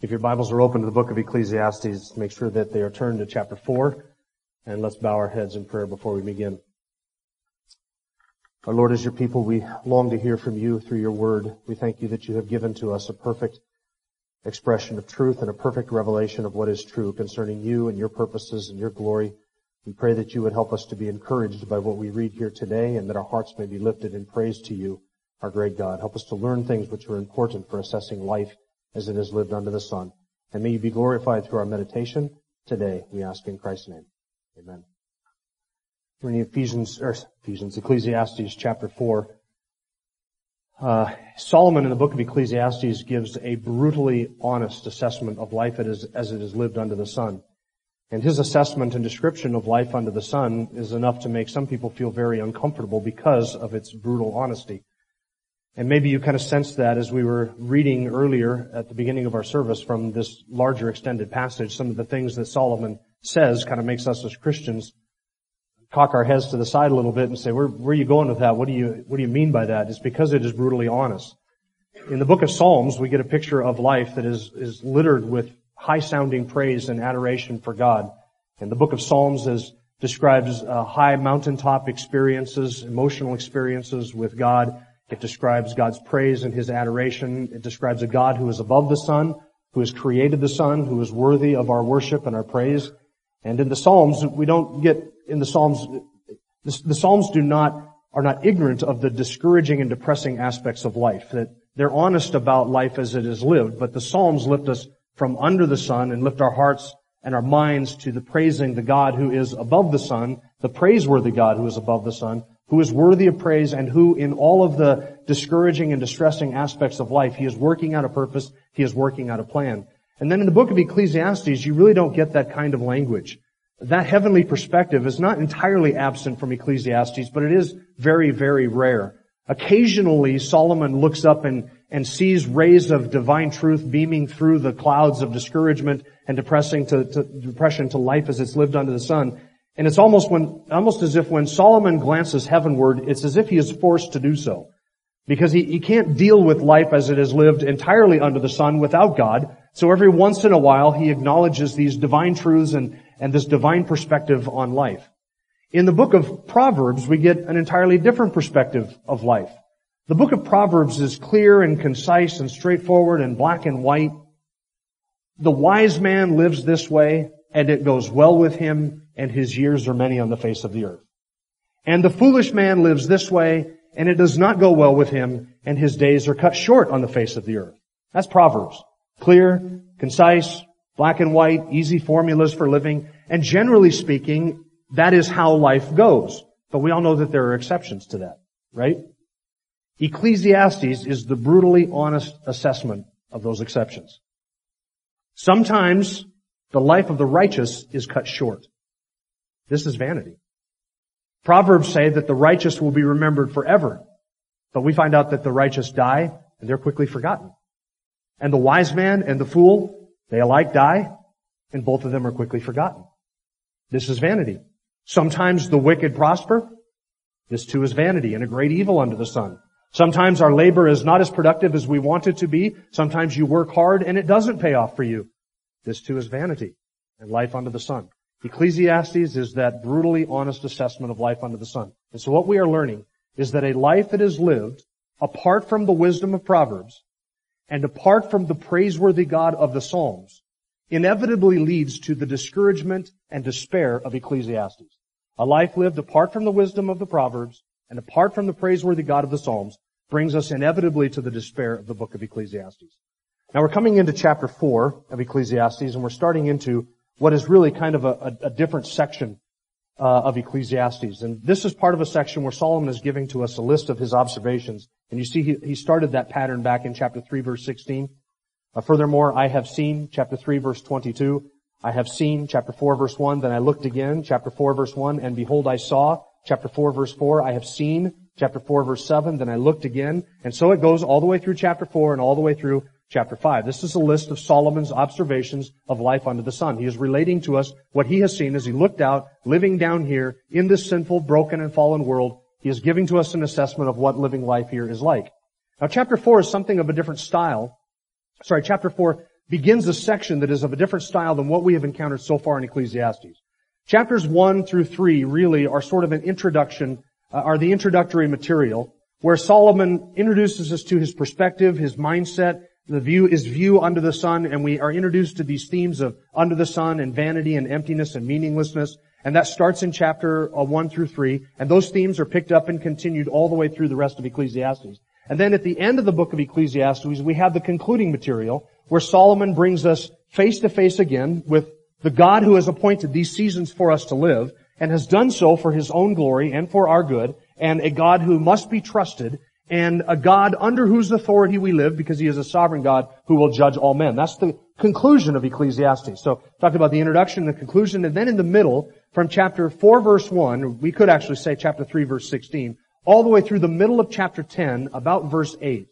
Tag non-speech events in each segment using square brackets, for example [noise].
If your Bibles are open to the book of Ecclesiastes, make sure that they are turned to chapter 4, and let's bow our heads in prayer before we begin. Our Lord, as your people, we long to hear from you through your word. We thank you that you have given to us a perfect expression of truth and a perfect revelation of what is true concerning you and your purposes and your glory. We pray that you would help us to be encouraged by what we read here today and that our hearts may be lifted in praise to you, our great God. Help us to learn things which are important for assessing life as it is lived under the sun. And may you be glorified through our meditation today, we ask in Christ's name. Amen. We're in Ephesians, or Ephesians, Ecclesiastes chapter 4. Uh, Solomon in the book of Ecclesiastes gives a brutally honest assessment of life as, it is lived under the sun. And his assessment and description of life under the sun is enough to make some people feel very uncomfortable because of its brutal honesty. And maybe you kind of sensed that as we were reading earlier at the beginning of our service from this larger extended passage, some of the things that Solomon says kind of makes us as Christians cock our heads to the side a little bit and say, where, where are you going with that? What do you, what do you mean by that? It's because it is brutally honest. In the book of Psalms, we get a picture of life that is, is littered with high sounding praise and adoration for God. And the book of Psalms is, describes uh, high mountaintop experiences, emotional experiences with God it describes God's praise and His adoration. It describes a God who is above the sun, who has created the sun, who is worthy of our worship and our praise. And in the Psalms, we don't get, in the Psalms, the, Psalms do not, are not ignorant of the discouraging and depressing aspects of life. That they're honest about life as it is lived, but the Psalms lift us from under the sun and lift our hearts and our minds to the praising the God who is above the sun, the praiseworthy God who is above the sun, who is worthy of praise and who in all of the discouraging and distressing aspects of life, he is working out a purpose, he is working out a plan. And then in the book of Ecclesiastes, you really don't get that kind of language. That heavenly perspective is not entirely absent from Ecclesiastes, but it is very, very rare. Occasionally, Solomon looks up and, and sees rays of divine truth beaming through the clouds of discouragement and depressing to, to, depression to life as it's lived under the sun. And it's almost when, almost as if when Solomon glances heavenward, it's as if he is forced to do so. Because he, he can't deal with life as it is lived entirely under the sun without God. So every once in a while, he acknowledges these divine truths and, and this divine perspective on life. In the book of Proverbs, we get an entirely different perspective of life. The book of Proverbs is clear and concise and straightforward and black and white. The wise man lives this way and it goes well with him and his years are many on the face of the earth. And the foolish man lives this way, and it does not go well with him, and his days are cut short on the face of the earth. That's Proverbs. Clear, concise, black and white, easy formulas for living, and generally speaking, that is how life goes. But we all know that there are exceptions to that, right? Ecclesiastes is the brutally honest assessment of those exceptions. Sometimes the life of the righteous is cut short. This is vanity. Proverbs say that the righteous will be remembered forever, but we find out that the righteous die and they're quickly forgotten. And the wise man and the fool, they alike die and both of them are quickly forgotten. This is vanity. Sometimes the wicked prosper. This too is vanity and a great evil under the sun. Sometimes our labor is not as productive as we want it to be. Sometimes you work hard and it doesn't pay off for you. This too is vanity and life under the sun. Ecclesiastes is that brutally honest assessment of life under the sun. And so what we are learning is that a life that is lived apart from the wisdom of Proverbs and apart from the praiseworthy God of the Psalms inevitably leads to the discouragement and despair of Ecclesiastes. A life lived apart from the wisdom of the Proverbs and apart from the praiseworthy God of the Psalms brings us inevitably to the despair of the book of Ecclesiastes. Now we're coming into chapter 4 of Ecclesiastes and we're starting into what is really kind of a, a, different section uh, of Ecclesiastes. And this is part of a section where Solomon is giving to us a list of his observations. And you see he, he started that pattern back in chapter 3 verse 16. Uh, furthermore, I have seen, chapter 3 verse 22, I have seen, chapter 4 verse 1, then I looked again, chapter 4 verse 1, and behold I saw, chapter 4 verse 4, I have seen, chapter 4 verse 7, then I looked again, and so it goes all the way through chapter 4 and all the way through chapter 5. This is a list of Solomon's observations of life under the sun. He is relating to us what he has seen as he looked out, living down here in this sinful, broken, and fallen world. He is giving to us an assessment of what living life here is like. Now chapter 4 is something of a different style. Sorry, chapter 4 begins a section that is of a different style than what we have encountered so far in Ecclesiastes. Chapters 1 through 3 really are sort of an introduction, uh, are the introductory material where Solomon introduces us to his perspective, his mindset, the view is view under the sun, and we are introduced to these themes of under the sun and vanity and emptiness and meaninglessness. And that starts in chapter uh, 1 through 3. And those themes are picked up and continued all the way through the rest of Ecclesiastes. And then at the end of the book of Ecclesiastes, we have the concluding material where Solomon brings us face to face again with the God who has appointed these seasons for us to live and has done so for his own glory and for our good and a God who must be trusted and a God under whose authority we live because he is a sovereign God who will judge all men. That's the conclusion of Ecclesiastes. So talked about the introduction, the conclusion, and then in the middle, from chapter 4 verse 1, we could actually say chapter 3 verse 16, all the way through the middle of chapter 10, about verse 8,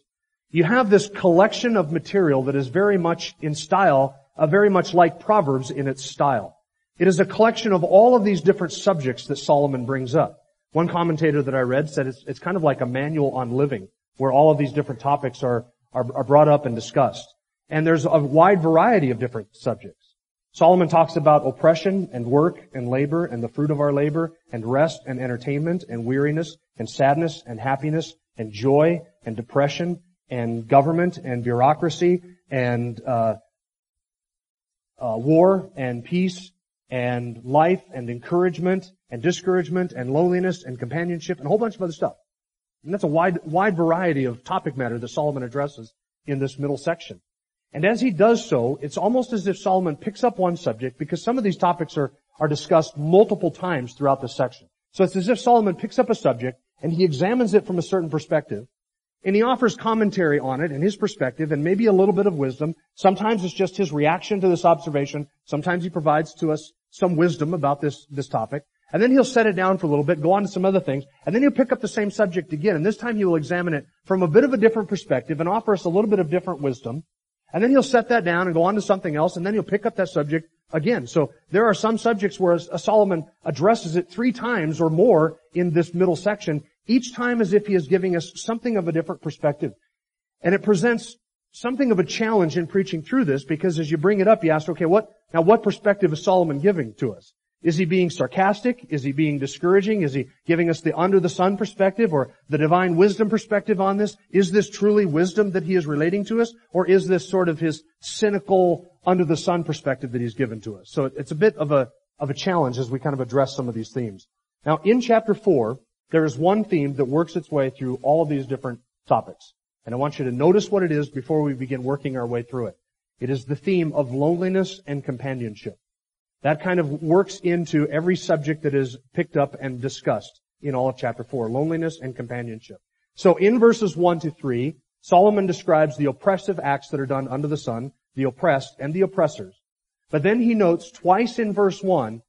you have this collection of material that is very much in style, uh, very much like Proverbs in its style. It is a collection of all of these different subjects that Solomon brings up. One commentator that I read said it's, it's kind of like a manual on living, where all of these different topics are, are, are brought up and discussed. And there's a wide variety of different subjects. Solomon talks about oppression and work and labor and the fruit of our labor and rest and entertainment and weariness and sadness and happiness and joy and depression and government and bureaucracy and uh, uh, war and peace and life and encouragement and discouragement and loneliness and companionship and a whole bunch of other stuff. And that's a wide, wide variety of topic matter that Solomon addresses in this middle section. And as he does so, it's almost as if Solomon picks up one subject because some of these topics are, are discussed multiple times throughout this section. So it's as if Solomon picks up a subject and he examines it from a certain perspective and he offers commentary on it and his perspective and maybe a little bit of wisdom. Sometimes it's just his reaction to this observation. Sometimes he provides to us some wisdom about this, this topic. And then he'll set it down for a little bit, go on to some other things, and then he'll pick up the same subject again. And this time he will examine it from a bit of a different perspective and offer us a little bit of different wisdom. And then he'll set that down and go on to something else, and then he'll pick up that subject again. So there are some subjects where Solomon addresses it three times or more in this middle section, each time as if he is giving us something of a different perspective. And it presents something of a challenge in preaching through this because as you bring it up, you ask, okay, what, now what perspective is Solomon giving to us? Is he being sarcastic? Is he being discouraging? Is he giving us the under the sun perspective or the divine wisdom perspective on this? Is this truly wisdom that he is relating to us? Or is this sort of his cynical under the sun perspective that he's given to us? So it's a bit of a, of a challenge as we kind of address some of these themes. Now in chapter four, there is one theme that works its way through all of these different topics. And I want you to notice what it is before we begin working our way through it. It is the theme of loneliness and companionship. That kind of works into every subject that is picked up and discussed in all of chapter 4, loneliness and companionship. So in verses 1 to 3, Solomon describes the oppressive acts that are done under the sun, the oppressed and the oppressors. But then he notes twice in verse 1,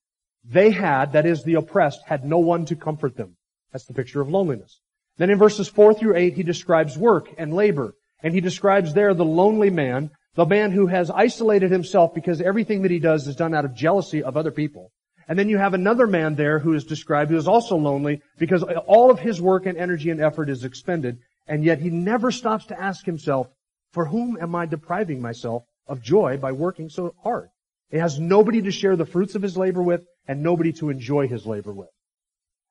they had, that is the oppressed, had no one to comfort them. That's the picture of loneliness. Then in verses 4 through 8, he describes work and labor. And he describes there the lonely man the man who has isolated himself because everything that he does is done out of jealousy of other people. And then you have another man there who is described who is also lonely because all of his work and energy and effort is expended, and yet he never stops to ask himself, for whom am I depriving myself of joy by working so hard? He has nobody to share the fruits of his labor with and nobody to enjoy his labor with.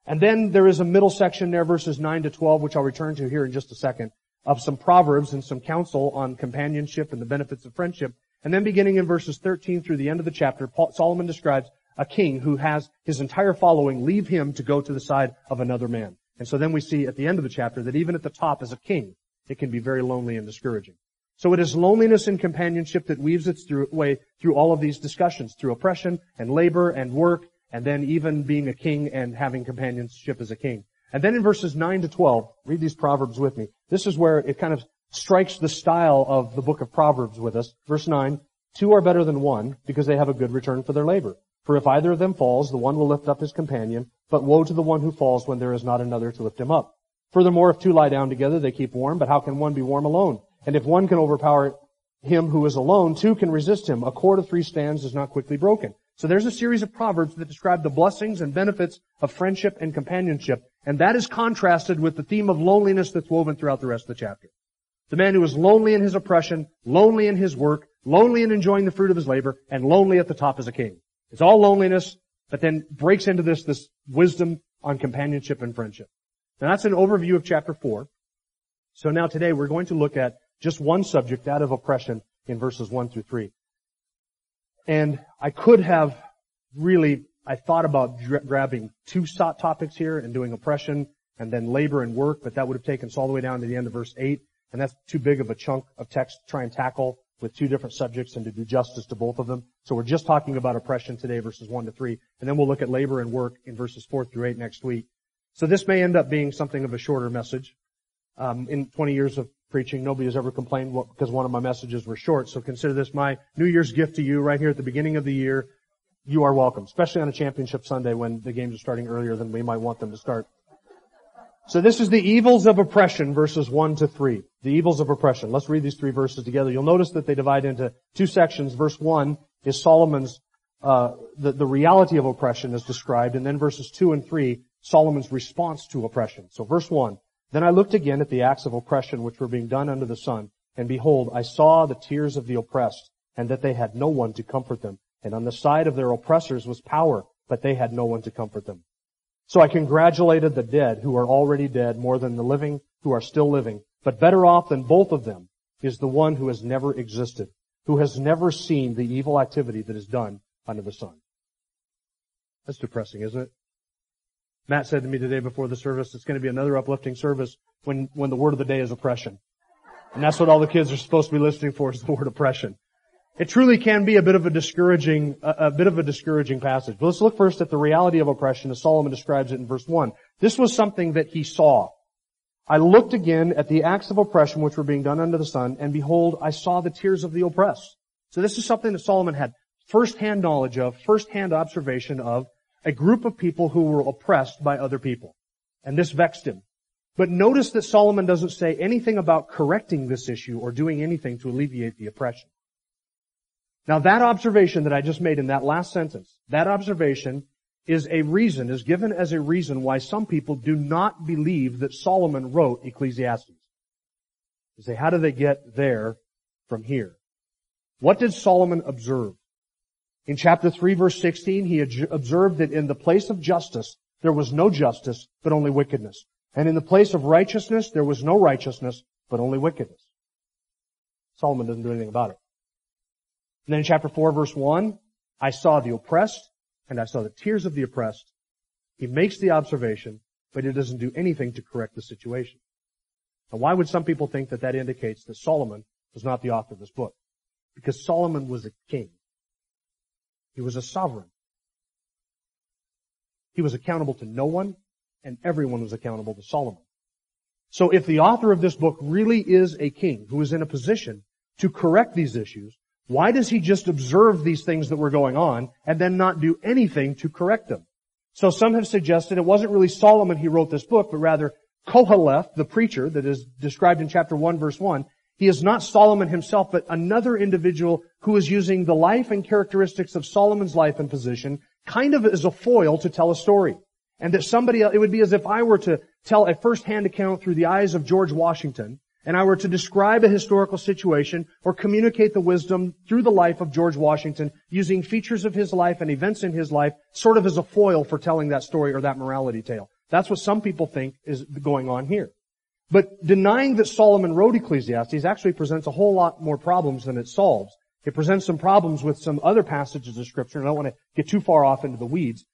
And then there is a middle section there, verses 9 to 12, which I'll return to here in just a second, of some proverbs and some counsel on companionship and the benefits of friendship. And then beginning in verses 13 through the end of the chapter, Paul, Solomon describes a king who has his entire following leave him to go to the side of another man. And so then we see at the end of the chapter that even at the top as a king, it can be very lonely and discouraging. So it is loneliness and companionship that weaves its through, way through all of these discussions, through oppression and labor and work, and then even being a king and having companionship as a king. And then in verses 9 to 12, read these Proverbs with me. This is where it kind of strikes the style of the book of Proverbs with us. Verse 9, Two are better than one because they have a good return for their labor. For if either of them falls, the one will lift up his companion, but woe to the one who falls when there is not another to lift him up. Furthermore, if two lie down together, they keep warm, but how can one be warm alone? And if one can overpower him who is alone, two can resist him. A cord of three stands is not quickly broken. So there's a series of proverbs that describe the blessings and benefits of friendship and companionship, and that is contrasted with the theme of loneliness that's woven throughout the rest of the chapter. The man who is lonely in his oppression, lonely in his work, lonely in enjoying the fruit of his labor, and lonely at the top as a king. It's all loneliness, but then breaks into this, this wisdom on companionship and friendship. Now that's an overview of chapter four. So now today we're going to look at just one subject, that of oppression in verses one through three. And I could have really, I thought about grabbing two topics here and doing oppression and then labor and work, but that would have taken us all the way down to the end of verse eight. And that's too big of a chunk of text to try and tackle with two different subjects and to do justice to both of them. So we're just talking about oppression today, verses 1 to 3. And then we'll look at labor and work in verses 4 through 8 next week. So this may end up being something of a shorter message. Um, in 20 years of preaching, nobody has ever complained because one of my messages were short. So consider this my New Year's gift to you right here at the beginning of the year. You are welcome, especially on a championship Sunday when the games are starting earlier than we might want them to start. So this is the evils of oppression, verses 1 to 3. The evils of oppression. Let's read these three verses together. You'll notice that they divide into two sections. Verse 1 is Solomon's, uh, the, the reality of oppression is described, and then verses 2 and 3, Solomon's response to oppression. So verse 1, Then I looked again at the acts of oppression which were being done under the sun, and behold, I saw the tears of the oppressed, and that they had no one to comfort them. And on the side of their oppressors was power, but they had no one to comfort them. So I congratulated the dead who are already dead more than the living who are still living. But better off than both of them is the one who has never existed, who has never seen the evil activity that is done under the sun. That's depressing, isn't it? Matt said to me today before the service, it's going to be another uplifting service when, when the word of the day is oppression. And that's what all the kids are supposed to be listening for is the word oppression. It truly can be a bit of a discouraging, a, a, bit of a discouraging passage. But let's look first at the reality of oppression as Solomon describes it in verse 1. This was something that he saw. I looked again at the acts of oppression which were being done under the sun, and behold, I saw the tears of the oppressed. So this is something that Solomon had first-hand knowledge of, first-hand observation of a group of people who were oppressed by other people. And this vexed him. But notice that Solomon doesn't say anything about correcting this issue or doing anything to alleviate the oppression. Now that observation that I just made in that last sentence, that observation is a reason, is given as a reason why some people do not believe that Solomon wrote Ecclesiastes. You say, how do they get there from here? What did Solomon observe? In chapter 3 verse 16, he observed that in the place of justice, there was no justice, but only wickedness. And in the place of righteousness, there was no righteousness, but only wickedness. Solomon doesn't do anything about it. And then in chapter 4 verse 1, I saw the oppressed and I saw the tears of the oppressed. He makes the observation, but he doesn't do anything to correct the situation. Now why would some people think that that indicates that Solomon was not the author of this book? Because Solomon was a king. He was a sovereign. He was accountable to no one, and everyone was accountable to Solomon. So if the author of this book really is a king who is in a position to correct these issues, why does he just observe these things that were going on and then not do anything to correct them? So some have suggested it wasn't really Solomon who wrote this book, but rather Koheleth, the preacher that is described in chapter 1 verse 1. He is not Solomon himself, but another individual who is using the life and characteristics of Solomon's life and position kind of as a foil to tell a story. And that somebody, it would be as if I were to tell a first-hand account through the eyes of George Washington, and I were to describe a historical situation or communicate the wisdom through the life of George Washington using features of his life and events in his life sort of as a foil for telling that story or that morality tale. That's what some people think is going on here. But denying that Solomon wrote Ecclesiastes actually presents a whole lot more problems than it solves. It presents some problems with some other passages of scripture, and I don't want to get too far off into the weeds.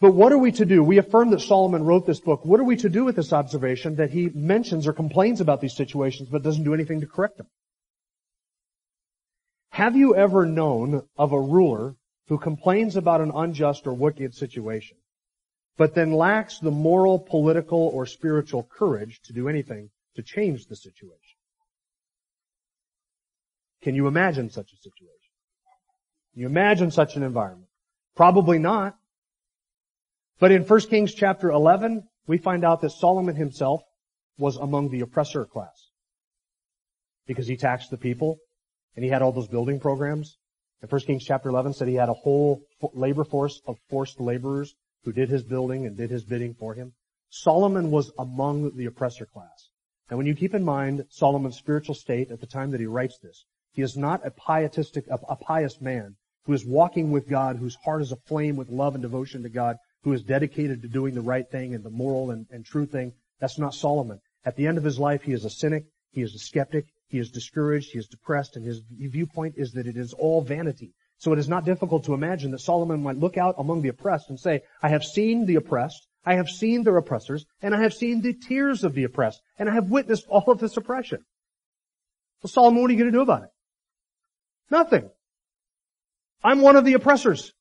But what are we to do? We affirm that Solomon wrote this book. What are we to do with this observation that he mentions or complains about these situations but doesn't do anything to correct them? Have you ever known of a ruler who complains about an unjust or wicked situation, but then lacks the moral, political, or spiritual courage to do anything to change the situation? Can you imagine such a situation? Can you imagine such an environment? Probably not. But in 1 Kings chapter 11, we find out that Solomon himself was among the oppressor class. Because he taxed the people, and he had all those building programs. And 1 Kings chapter 11 said he had a whole labor force of forced laborers who did his building and did his bidding for him. Solomon was among the oppressor class. And when you keep in mind Solomon's spiritual state at the time that he writes this, he is not a pietistic, a, a pious man who is walking with God, whose heart is aflame with love and devotion to God, who is dedicated to doing the right thing and the moral and, and true thing. That's not Solomon. At the end of his life, he is a cynic, he is a skeptic, he is discouraged, he is depressed, and his viewpoint is that it is all vanity. So it is not difficult to imagine that Solomon might look out among the oppressed and say, I have seen the oppressed, I have seen their oppressors, and I have seen the tears of the oppressed, and I have witnessed all of this oppression. Well, Solomon, what are you going to do about it? Nothing. I'm one of the oppressors.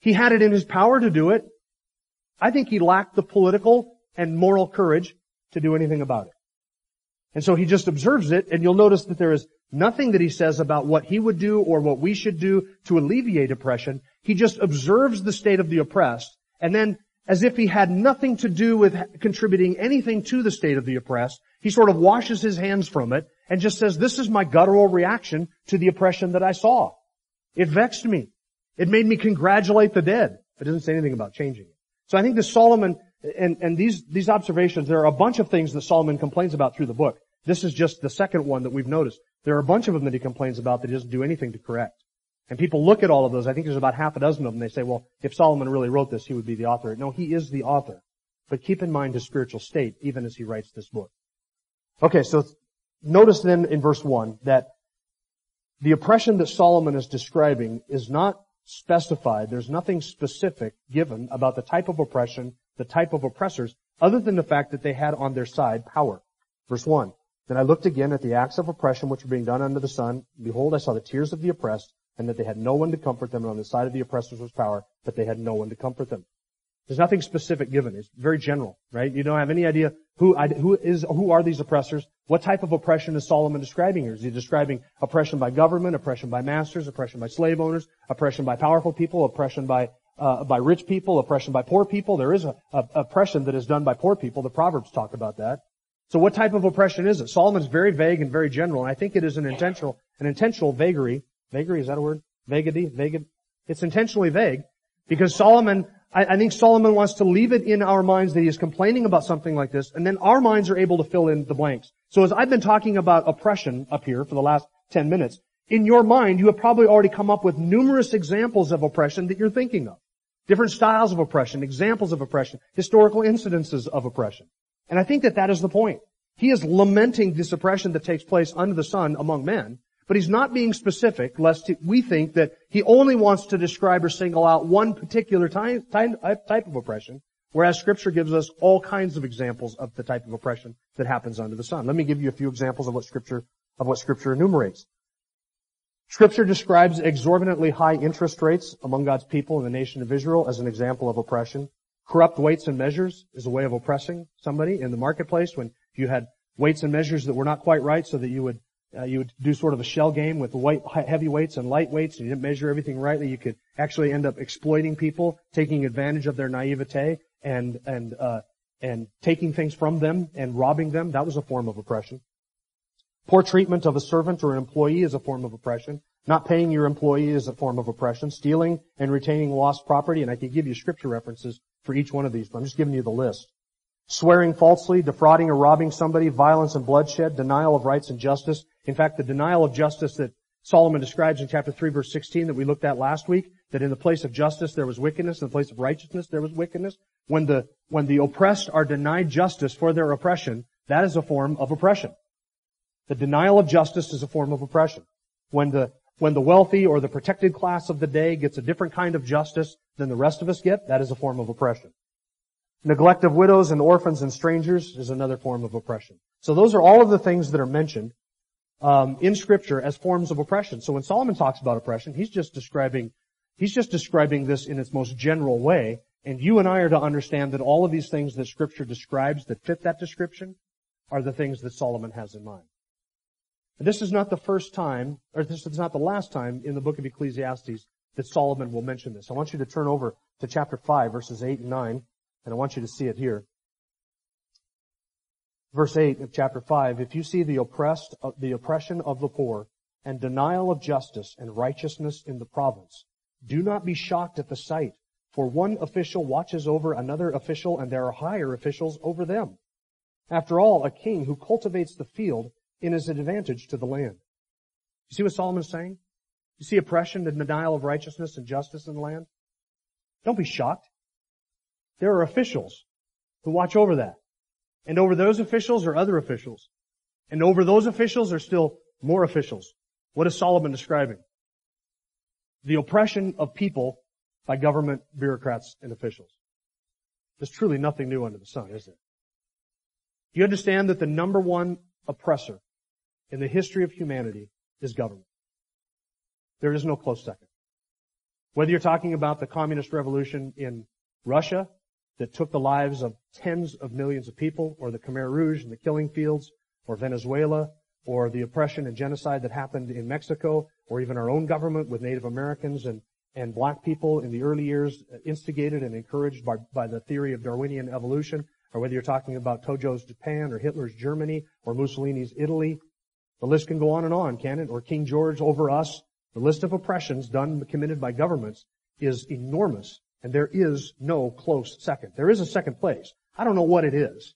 He had it in his power to do it. I think he lacked the political and moral courage to do anything about it. And so he just observes it, and you'll notice that there is nothing that he says about what he would do or what we should do to alleviate oppression. He just observes the state of the oppressed, and then as if he had nothing to do with contributing anything to the state of the oppressed, he sort of washes his hands from it and just says, this is my guttural reaction to the oppression that I saw. It vexed me. It made me congratulate the dead. It doesn't say anything about changing it. So I think that Solomon and, and these, these observations, there are a bunch of things that Solomon complains about through the book. This is just the second one that we've noticed. There are a bunch of them that he complains about that he doesn't do anything to correct. And people look at all of those. I think there's about half a dozen of them. They say, well, if Solomon really wrote this, he would be the author. No, he is the author. But keep in mind his spiritual state, even as he writes this book. Okay, so notice then in verse 1 that the oppression that Solomon is describing is not specified. There's nothing specific given about the type of oppression the type of oppressors, other than the fact that they had on their side power. Verse 1. Then I looked again at the acts of oppression which were being done under the sun. Behold, I saw the tears of the oppressed, and that they had no one to comfort them, and on the side of the oppressors was power, but they had no one to comfort them. There's nothing specific given. It's very general, right? You don't have any idea who, who is, who are these oppressors? What type of oppression is Solomon describing here? Is he describing oppression by government, oppression by masters, oppression by slave owners, oppression by powerful people, oppression by uh, by rich people, oppression by poor people. There is a, a, oppression that is done by poor people. The Proverbs talk about that. So what type of oppression is it? Solomon's very vague and very general, and I think it is an intentional, an intentional vagary. Vagary, is that a word? Vagity? Vagid? It's intentionally vague because Solomon, I, I think Solomon wants to leave it in our minds that he is complaining about something like this, and then our minds are able to fill in the blanks. So as I've been talking about oppression up here for the last 10 minutes, in your mind, you have probably already come up with numerous examples of oppression that you're thinking of. Different styles of oppression, examples of oppression, historical incidences of oppression. And I think that that is the point. He is lamenting this oppression that takes place under the sun among men, but he's not being specific lest we think that he only wants to describe or single out one particular type, of oppression, whereas scripture gives us all kinds of examples of the type of oppression that happens under the sun. Let me give you a few examples of what scripture, of what scripture enumerates. Scripture describes exorbitantly high interest rates among God's people in the nation of Israel as an example of oppression. Corrupt weights and measures is a way of oppressing somebody in the marketplace when you had weights and measures that were not quite right so that you would uh, you would do sort of a shell game with weight, heavy weights and light weights and you didn't measure everything rightly. You could actually end up exploiting people, taking advantage of their naivete and, and, uh, and taking things from them and robbing them. That was a form of oppression. Poor treatment of a servant or an employee is a form of oppression. Not paying your employee is a form of oppression. Stealing and retaining lost property, and I could give you scripture references for each one of these, but I'm just giving you the list. Swearing falsely, defrauding or robbing somebody, violence and bloodshed, denial of rights and justice. In fact, the denial of justice that Solomon describes in chapter 3 verse 16 that we looked at last week, that in the place of justice there was wickedness, in the place of righteousness there was wickedness. When the, when the oppressed are denied justice for their oppression, that is a form of oppression. The denial of justice is a form of oppression. When the, when the wealthy or the protected class of the day gets a different kind of justice than the rest of us get, that is a form of oppression. Neglect of widows and orphans and strangers is another form of oppression. So those are all of the things that are mentioned um, in Scripture as forms of oppression. So when Solomon talks about oppression, he's just describing he's just describing this in its most general way. And you and I are to understand that all of these things that Scripture describes that fit that description are the things that Solomon has in mind. This is not the first time, or this is not the last time in the book of Ecclesiastes that Solomon will mention this. I want you to turn over to chapter 5, verses 8 and 9, and I want you to see it here. Verse 8 of chapter 5, if you see the oppressed, uh, the oppression of the poor, and denial of justice and righteousness in the province, do not be shocked at the sight, for one official watches over another official, and there are higher officials over them. After all, a king who cultivates the field is an advantage to the land. You see what Solomon's saying? You see oppression, the denial of righteousness and justice in the land? Don't be shocked. There are officials who watch over that. And over those officials are other officials. And over those officials are still more officials. What is Solomon describing? The oppression of people by government bureaucrats and officials. There's truly nothing new under the sun, is there? Do you understand that the number one oppressor in the history of humanity is government? There is no close second. Whether you're talking about the communist revolution in Russia that took the lives of tens of millions of people, or the Khmer Rouge and the killing fields, or Venezuela, or the oppression and genocide that happened in Mexico, or even our own government with Native Americans and, and black people in the early years uh, instigated and encouraged by, by the theory of Darwinian evolution, or whether you're talking about Tojo's Japan or Hitler's Germany or Mussolini's Italy. The list can go on and on, can it? Or King George over us. The list of oppressions done, committed by governments is enormous, and there is no close second. There is a second place. I don't know what it is.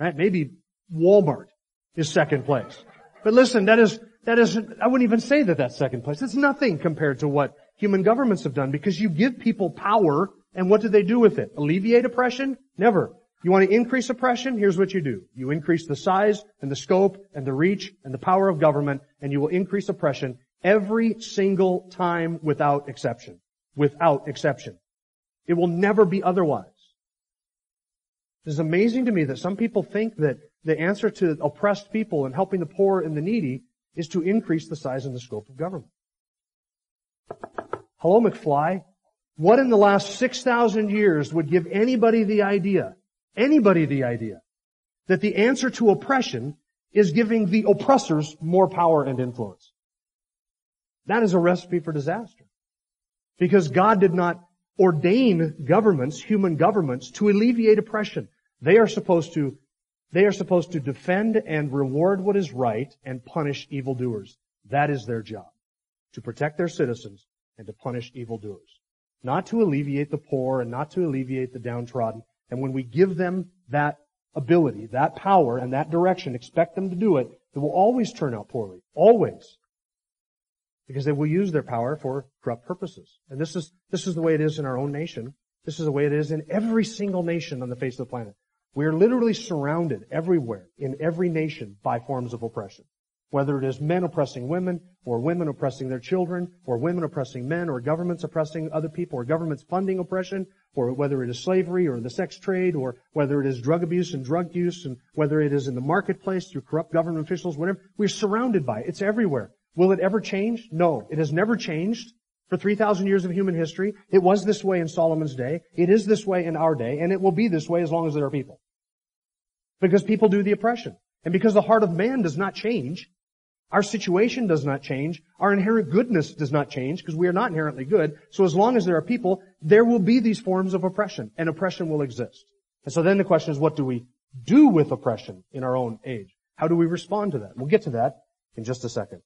Right? Maybe Walmart is second place. But listen, that is, that is, I wouldn't even say that that's second place. It's nothing compared to what human governments have done because you give people power and what do they do with it? Alleviate oppression? Never. You want to increase oppression? Here's what you do. You increase the size and the scope and the reach and the power of government and you will increase oppression every single time without exception. Without exception. It will never be otherwise. It is amazing to me that some people think that the answer to oppressed people and helping the poor and the needy is to increase the size and the scope of government. Hello, McFly. What in the last 6,000 years would give anybody the idea, anybody the idea, that the answer to oppression is giving the oppressors more power and influence? That is a recipe for disaster. Because God did not ordain governments, human governments, to alleviate oppression. They are supposed to, they are supposed to defend and reward what is right and punish evildoers. That is their job. To protect their citizens and to punish evildoers. Not to alleviate the poor and not to alleviate the downtrodden. And when we give them that ability, that power, and that direction, expect them to do it, it will always turn out poorly. Always because they will use their power for corrupt purposes. And this is, this is the way it is in our own nation. This is the way it is in every single nation on the face of the planet. We are literally surrounded everywhere in every nation by forms of oppression. Whether it is men oppressing women, or women oppressing their children, or women oppressing men, or governments oppressing other people, or governments funding oppression, or whether it is slavery or the sex trade, or whether it is drug abuse and drug use, and whether it is in the marketplace through corrupt government officials, whatever, we're surrounded by it. It's everywhere. Will it ever change? No. It has never changed for 3,000 years of human history. It was this way in Solomon's day. It is this way in our day, and it will be this way as long as there are people. Because people do the oppression. And because the heart of man does not change, our situation does not change, our inherent goodness does not change, because we are not inherently good. So as long as there are people, there will be these forms of oppression, and oppression will exist. And so then the question is, what do we do with oppression in our own age? How do we respond to that? We'll get to that in just a second.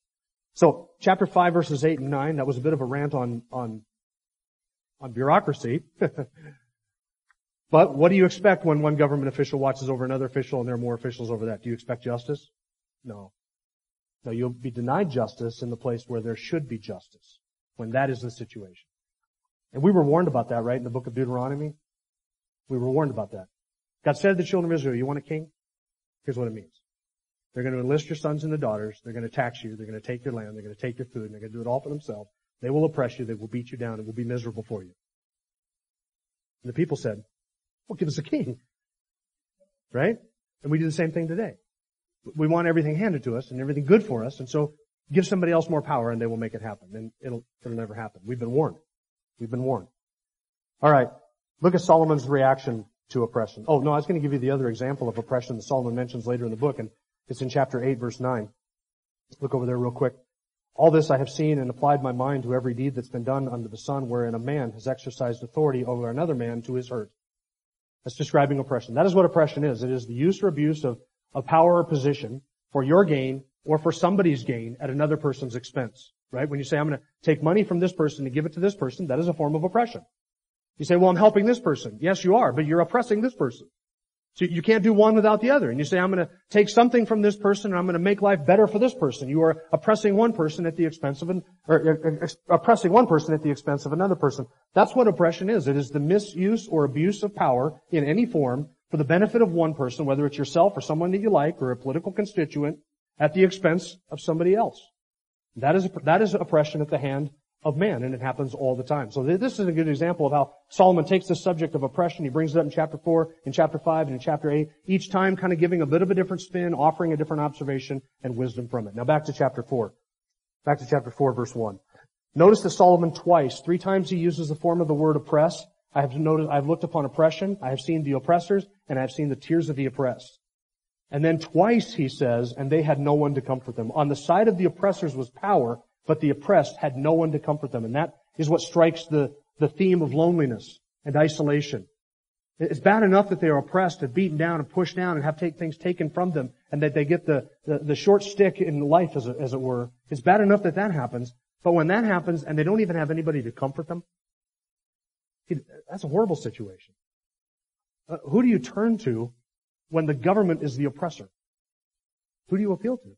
So, chapter 5 verses 8 and 9, that was a bit of a rant on, on, on bureaucracy. [laughs] but what do you expect when one government official watches over another official and there are more officials over that? Do you expect justice? No. No, you'll be denied justice in the place where there should be justice, when that is the situation. And we were warned about that, right, in the book of Deuteronomy? We were warned about that. God said to the children of Israel, you want a king? Here's what it means. They're going to enlist your sons and the daughters. They're going to tax you. They're going to take your land. They're going to take your food. And they're going to do it all for themselves. They will oppress you. They will beat you down. It will be miserable for you. And the people said, well, give us a king. Right? And we do the same thing today. We want everything handed to us and everything good for us. And so give somebody else more power and they will make it happen. And it'll, it'll never happen. We've been warned. We've been warned. All right. Look at Solomon's reaction to oppression. Oh, no, I was going to give you the other example of oppression that Solomon mentions later in the book. And it's in chapter 8 verse 9. Look over there real quick. All this I have seen and applied my mind to every deed that's been done under the sun wherein a man has exercised authority over another man to his hurt. That's describing oppression. That is what oppression is. It is the use or abuse of, of power or position for your gain or for somebody's gain at another person's expense. Right? When you say, I'm going to take money from this person to give it to this person, that is a form of oppression. You say, well, I'm helping this person. Yes, you are, but you're oppressing this person. So you can't do one without the other. And you say, I'm going to take something from this person and I'm going to make life better for this person. You are oppressing one person at the expense of an, or uh, uh, oppressing one person at the expense of another person. That's what oppression is. It is the misuse or abuse of power in any form for the benefit of one person, whether it's yourself or someone that you like or a political constituent at the expense of somebody else. That is, that is oppression at the hand of man, and it happens all the time. So this is a good example of how Solomon takes the subject of oppression, he brings it up in chapter 4, in chapter 5, and in chapter 8, each time kind of giving a bit of a different spin, offering a different observation and wisdom from it. Now back to chapter 4. Back to chapter 4, verse 1. Notice that Solomon twice, three times he uses the form of the word oppress. I have noticed, I've looked upon oppression, I have seen the oppressors, and I have seen the tears of the oppressed. And then twice he says, and they had no one to comfort them. On the side of the oppressors was power, but the oppressed had no one to comfort them. And that is what strikes the, the theme of loneliness and isolation. It's bad enough that they are oppressed and beaten down and pushed down and have take things taken from them and that they get the, the, the short stick in life, as it, as it were. It's bad enough that that happens. But when that happens and they don't even have anybody to comfort them, that's a horrible situation. Uh, who do you turn to when the government is the oppressor? Who do you appeal to?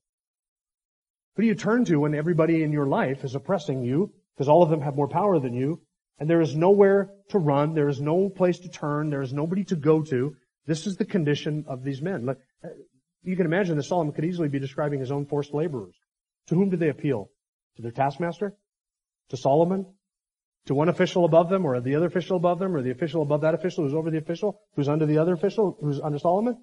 Who do you turn to when everybody in your life is oppressing you because all of them have more power than you and there is nowhere to run, there is no place to turn, there is nobody to go to. This is the condition of these men. Uh, you can imagine that Solomon could easily be describing his own forced laborers. To whom do they appeal? To their taskmaster? To Solomon? To one official above them or the other official above them or the official above that official who's over the official who's under the other official who's under Solomon?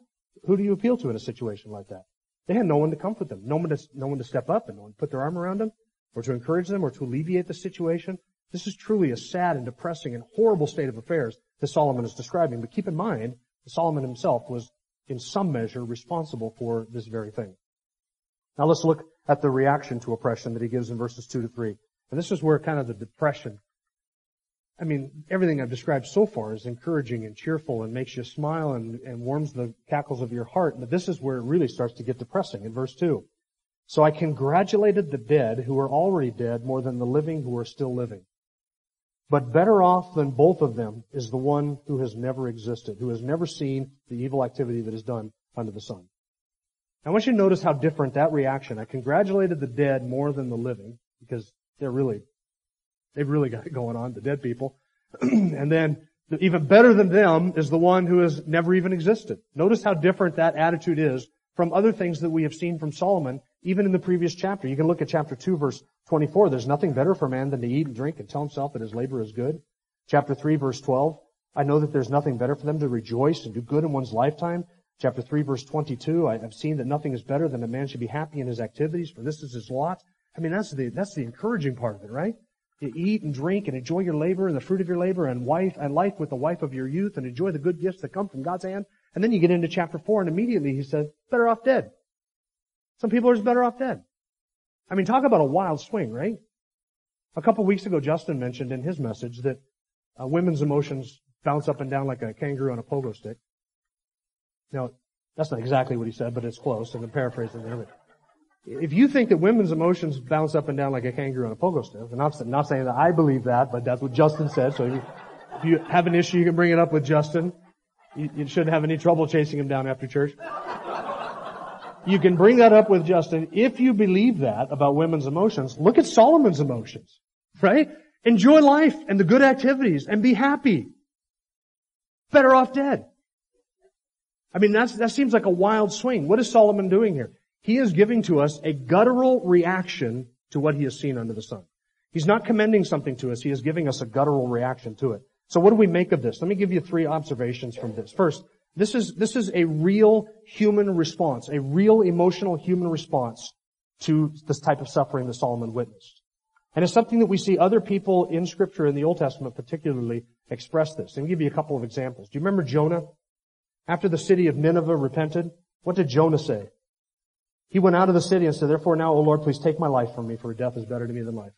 Who do you appeal to in a situation like that? They had no one to comfort them, no one to, no one to step up and no one to put their arm around them or to encourage them or to alleviate the situation. This is truly a sad and depressing and horrible state of affairs that Solomon is describing. But keep in mind, Solomon himself was in some measure responsible for this very thing. Now let's look at the reaction to oppression that he gives in verses 2 to 3. And this is where kind of the depression I mean, everything I've described so far is encouraging and cheerful and makes you smile and, and warms the cackles of your heart. But this is where it really starts to get depressing in verse 2. So I congratulated the dead who are already dead more than the living who are still living. But better off than both of them is the one who has never existed, who has never seen the evil activity that is done under the sun. I want you to notice how different that reaction. I congratulated the dead more than the living because they're really They've really got it going on, the dead people. [clears throat] and then even better than them is the one who has never even existed. Notice how different that attitude is from other things that we have seen from Solomon, even in the previous chapter. You can look at chapter 2 verse 24. There's nothing better for man than to eat and drink and tell himself that his labor is good. Chapter 3 verse 12. I know that there's nothing better for them to rejoice and do good in one's lifetime. Chapter 3 verse 22. I have seen that nothing is better than a man should be happy in his activities, for this is his lot. I mean, that's the, that's the encouraging part of it, right? To eat and drink and enjoy your labor and the fruit of your labor and wife and life with the wife of your youth and enjoy the good gifts that come from God's hand. And then you get into chapter four and immediately he says, better off dead. Some people are just better off dead. I mean, talk about a wild swing, right? A couple weeks ago, Justin mentioned in his message that uh, women's emotions bounce up and down like a kangaroo on a pogo stick. Now, that's not exactly what he said, but it's close, and I'm paraphrasing there. But if you think that women's emotions bounce up and down like a kangaroo on a pogo stick, and I'm not saying that I believe that, but that's what Justin said, so if you have an issue, you can bring it up with Justin. You, you shouldn't have any trouble chasing him down after church. You can bring that up with Justin. If you believe that about women's emotions, look at Solomon's emotions, right? Enjoy life and the good activities and be happy. Better off dead. I mean, that's, that seems like a wild swing. What is Solomon doing here? He is giving to us a guttural reaction to what he has seen under the sun. He's not commending something to us. He is giving us a guttural reaction to it. So what do we make of this? Let me give you three observations from this. First, this is, this is a real human response, a real emotional human response to this type of suffering that Solomon witnessed. And it's something that we see other people in scripture in the Old Testament particularly express this. Let me give you a couple of examples. Do you remember Jonah? After the city of Nineveh repented, what did Jonah say? He went out of the city and said, therefore now, O Lord, please take my life from me, for death is better to me than life.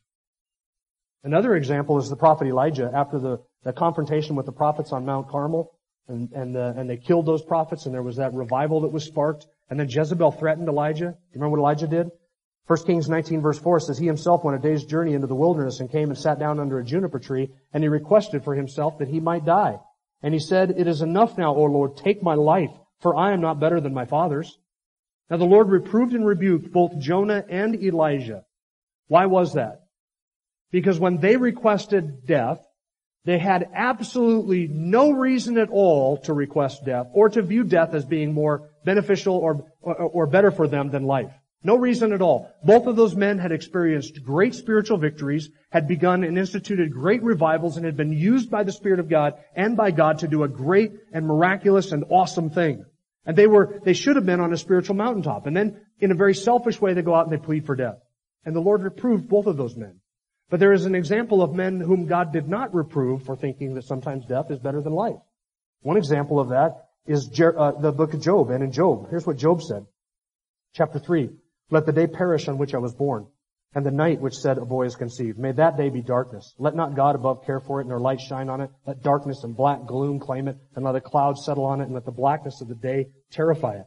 Another example is the prophet Elijah after the, the confrontation with the prophets on Mount Carmel. And, and, uh, and they killed those prophets and there was that revival that was sparked. And then Jezebel threatened Elijah. You remember what Elijah did? 1 Kings 19 verse 4 says, He himself went a day's journey into the wilderness and came and sat down under a juniper tree and he requested for himself that he might die. And he said, It is enough now, O Lord, take my life, for I am not better than my fathers. Now the Lord reproved and rebuked both Jonah and Elijah. Why was that? Because when they requested death, they had absolutely no reason at all to request death or to view death as being more beneficial or, or, or, better for them than life. No reason at all. Both of those men had experienced great spiritual victories, had begun and instituted great revivals, and had been used by the Spirit of God and by God to do a great and miraculous and awesome thing. And they were, they should have been on a spiritual mountaintop. And then, in a very selfish way, they go out and they plead for death. And the Lord reproved both of those men. But there is an example of men whom God did not reprove for thinking that sometimes death is better than life. One example of that is Jer- uh, the book of Job. And in Job, here's what Job said. Chapter 3. Let the day perish on which I was born, and the night which said a boy is conceived. May that day be darkness. Let not God above care for it, nor light shine on it. Let darkness and black gloom claim it, and let a cloud settle on it, and let the blackness of the day terrify it.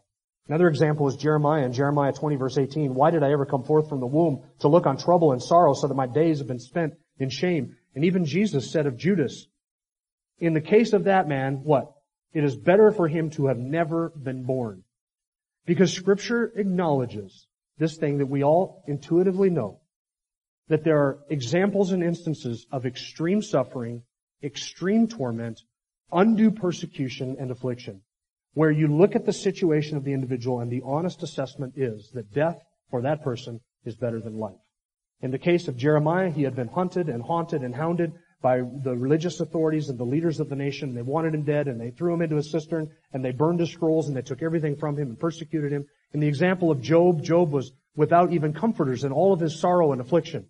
Another example is Jeremiah in Jeremiah 20 verse 18. Why did I ever come forth from the womb to look on trouble and sorrow so that my days have been spent in shame? And even Jesus said of Judas, in the case of that man, what? It is better for him to have never been born. Because scripture acknowledges this thing that we all intuitively know, that there are examples and instances of extreme suffering, extreme torment, undue persecution and affliction where you look at the situation of the individual and the honest assessment is that death for that person is better than life. In the case of Jeremiah, he had been hunted and haunted and hounded by the religious authorities and the leaders of the nation. They wanted him dead and they threw him into a cistern and they burned his scrolls and they took everything from him and persecuted him. In the example of Job, Job was without even comforters in all of his sorrow and affliction.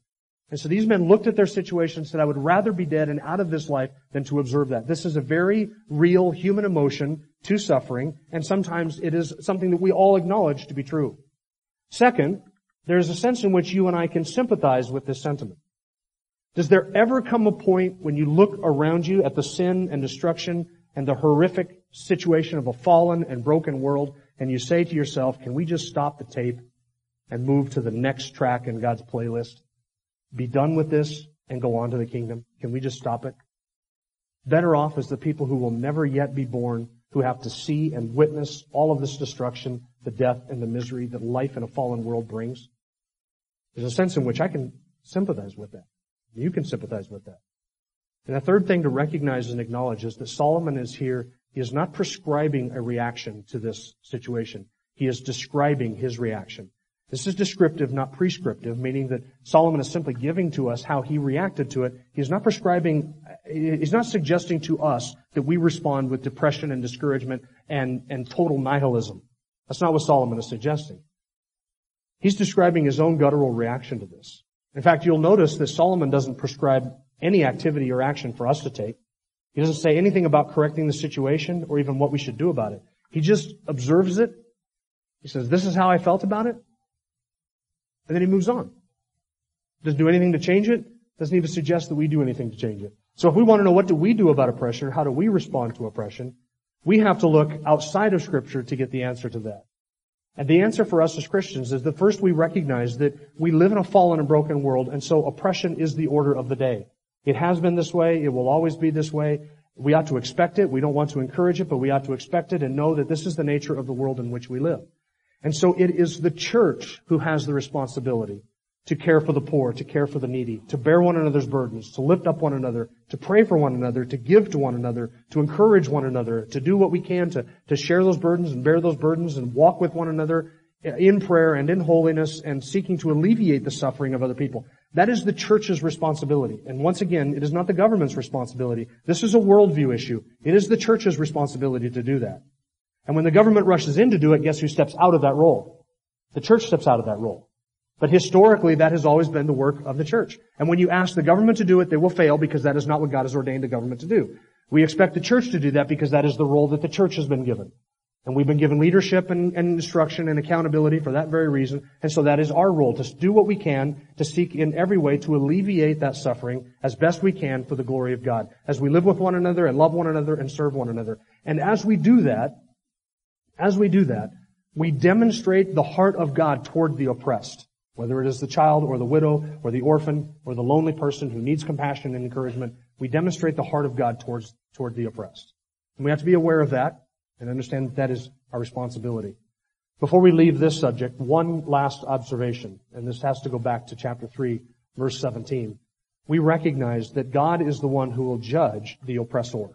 And so these men looked at their situation and said, I would rather be dead and out of this life than to observe that. This is a very real human emotion to suffering, and sometimes it is something that we all acknowledge to be true. Second, there is a sense in which you and I can sympathize with this sentiment. Does there ever come a point when you look around you at the sin and destruction and the horrific situation of a fallen and broken world and you say to yourself, can we just stop the tape and move to the next track in God's playlist? be done with this and go on to the kingdom? Can we just stop it? Better off is the people who will never yet be born, who have to see and witness all of this destruction, the death and the misery that life in a fallen world brings. There's a sense in which I can sympathize with that. You can sympathize with that. And the third thing to recognize and acknowledge is that Solomon is here. He is not prescribing a reaction to this situation. He is describing his reaction. This is descriptive, not prescriptive, meaning that Solomon is simply giving to us how he reacted to it. He's not prescribing, he's not suggesting to us that we respond with depression and discouragement and, and total nihilism. That's not what Solomon is suggesting. He's describing his own guttural reaction to this. In fact, you'll notice that Solomon doesn't prescribe any activity or action for us to take. He doesn't say anything about correcting the situation or even what we should do about it. He just observes it. He says, this is how I felt about it. And then he moves on. Doesn't do anything to change it. Doesn't even suggest that we do anything to change it. So if we want to know what do we do about oppression, how do we respond to oppression, we have to look outside of scripture to get the answer to that. And the answer for us as Christians is that first we recognize that we live in a fallen and broken world, and so oppression is the order of the day. It has been this way. It will always be this way. We ought to expect it. We don't want to encourage it, but we ought to expect it and know that this is the nature of the world in which we live. And so it is the church who has the responsibility to care for the poor, to care for the needy, to bear one another's burdens, to lift up one another, to pray for one another, to give to one another, to encourage one another, to do what we can to, to share those burdens and bear those burdens and walk with one another in prayer and in holiness and seeking to alleviate the suffering of other people. That is the church's responsibility. And once again, it is not the government's responsibility. This is a worldview issue. It is the church's responsibility to do that. And when the government rushes in to do it, guess who steps out of that role? The church steps out of that role. But historically, that has always been the work of the church. And when you ask the government to do it, they will fail because that is not what God has ordained the government to do. We expect the church to do that because that is the role that the church has been given. And we've been given leadership and, and, instruction and accountability for that very reason. And so that is our role to do what we can to seek in every way to alleviate that suffering as best we can for the glory of God. As we live with one another and love one another and serve one another. And as we do that, as we do that, we demonstrate the heart of God toward the oppressed. Whether it is the child or the widow or the orphan or the lonely person who needs compassion and encouragement, we demonstrate the heart of God towards, toward the oppressed. And we have to be aware of that and understand that, is our responsibility. Before we leave this subject, one last observation, and this has to go back to chapter 3, verse 17. We recognize that God is the one who will judge the oppressor.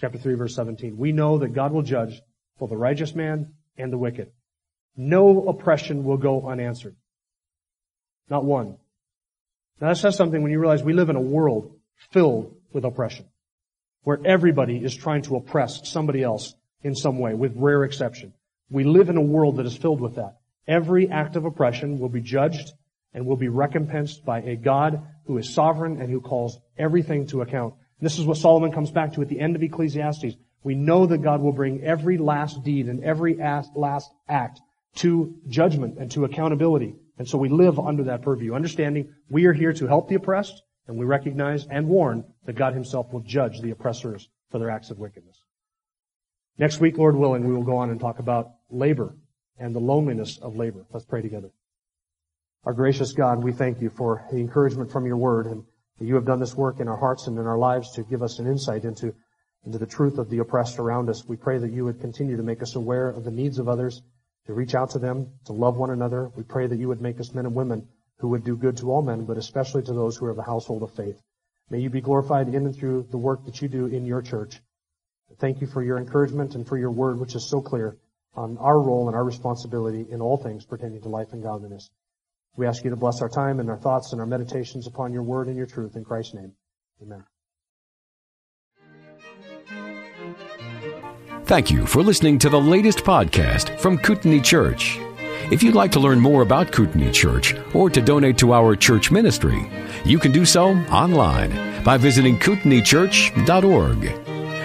Chapter 3, verse 17. We know that God will judge both the righteous man and the wicked. No oppression will go unanswered. Not one. Now that says something when you realize we live in a world filled with oppression, where everybody is trying to oppress somebody else in some way, with rare exception. We live in a world that is filled with that. Every act of oppression will be judged and will be recompensed by a God who is sovereign and who calls everything to account. This is what Solomon comes back to at the end of Ecclesiastes. We know that God will bring every last deed and every last act to judgment and to accountability. And so we live under that purview, understanding we are here to help the oppressed, and we recognize and warn that God himself will judge the oppressors for their acts of wickedness. Next week, Lord willing, we will go on and talk about labor and the loneliness of labor. Let's pray together. Our gracious God, we thank you for the encouragement from your word and that you have done this work in our hearts and in our lives to give us an insight into, into the truth of the oppressed around us. We pray that you would continue to make us aware of the needs of others, to reach out to them, to love one another. We pray that you would make us men and women who would do good to all men, but especially to those who are of the household of faith. May you be glorified in and through the work that you do in your church. Thank you for your encouragement and for your word, which is so clear on our role and our responsibility in all things pertaining to life and godliness. We ask you to bless our time and our thoughts and our meditations upon your word and your truth in Christ's name. Amen. Thank you for listening to the latest podcast from Kootenai Church. If you'd like to learn more about Kootenai Church or to donate to our church ministry, you can do so online by visiting kootenaichurch.org.